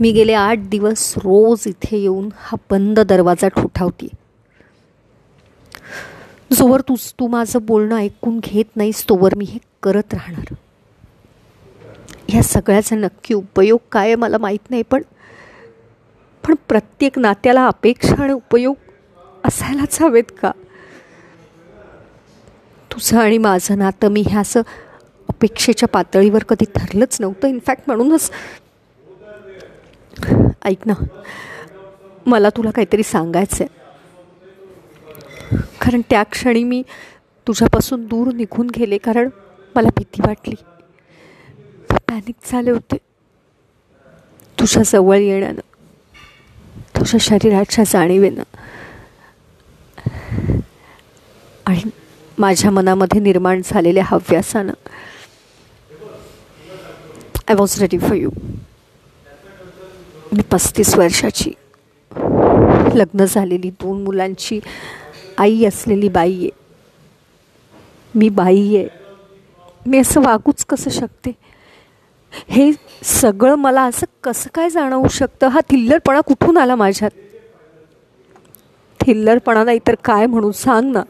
मी गेले आठ दिवस रोज इथे येऊन हा बंद दरवाजा ठोठावते. जोवर तूच तू माझं बोलणं ऐकून घेत नाहीस तोवर मी हे करत राहणार. ह्या सगळ्याचा नक्की उपयोग काय मला माहीत नाही पण पण प्रत्येक नात्याला अपेक्षा आणि उपयोग असायलाच हवेत का? तुझं आणि माझं नातं मी ह्या असं अपेक्षेच्या पातळीवर कधी ठरलंच नव्हतं. इनफॅक्ट म्हणूनच ऐक ना. मला तुला काहीतरी सांगायचं आहे कारण त्या क्षणी मी तुझ्यापासून दूर निघून गेले कारण मला भीती वाटली. पॅनिक झाले होते. तुझ्या जवळ येण्यानं तुझ्या शरीराच्या जाणीवेनं आणि माझ्या मनामध्ये निर्माण झालेल्या हव्यासानं I was ready for you मी पस्तीस वर्षाची. लग्न झालेली दोन मुलांची आई असलेली बाई आहे. मी बाई आहे. मी असं वागूच कसं शकते? हे सगळं मला असं कसं काय जाणवू शकतं? हा थिल्लरपणा कुठून आला माझ्यात? थिल्लरपणा नाही तर काय म्हणू? सांग ना.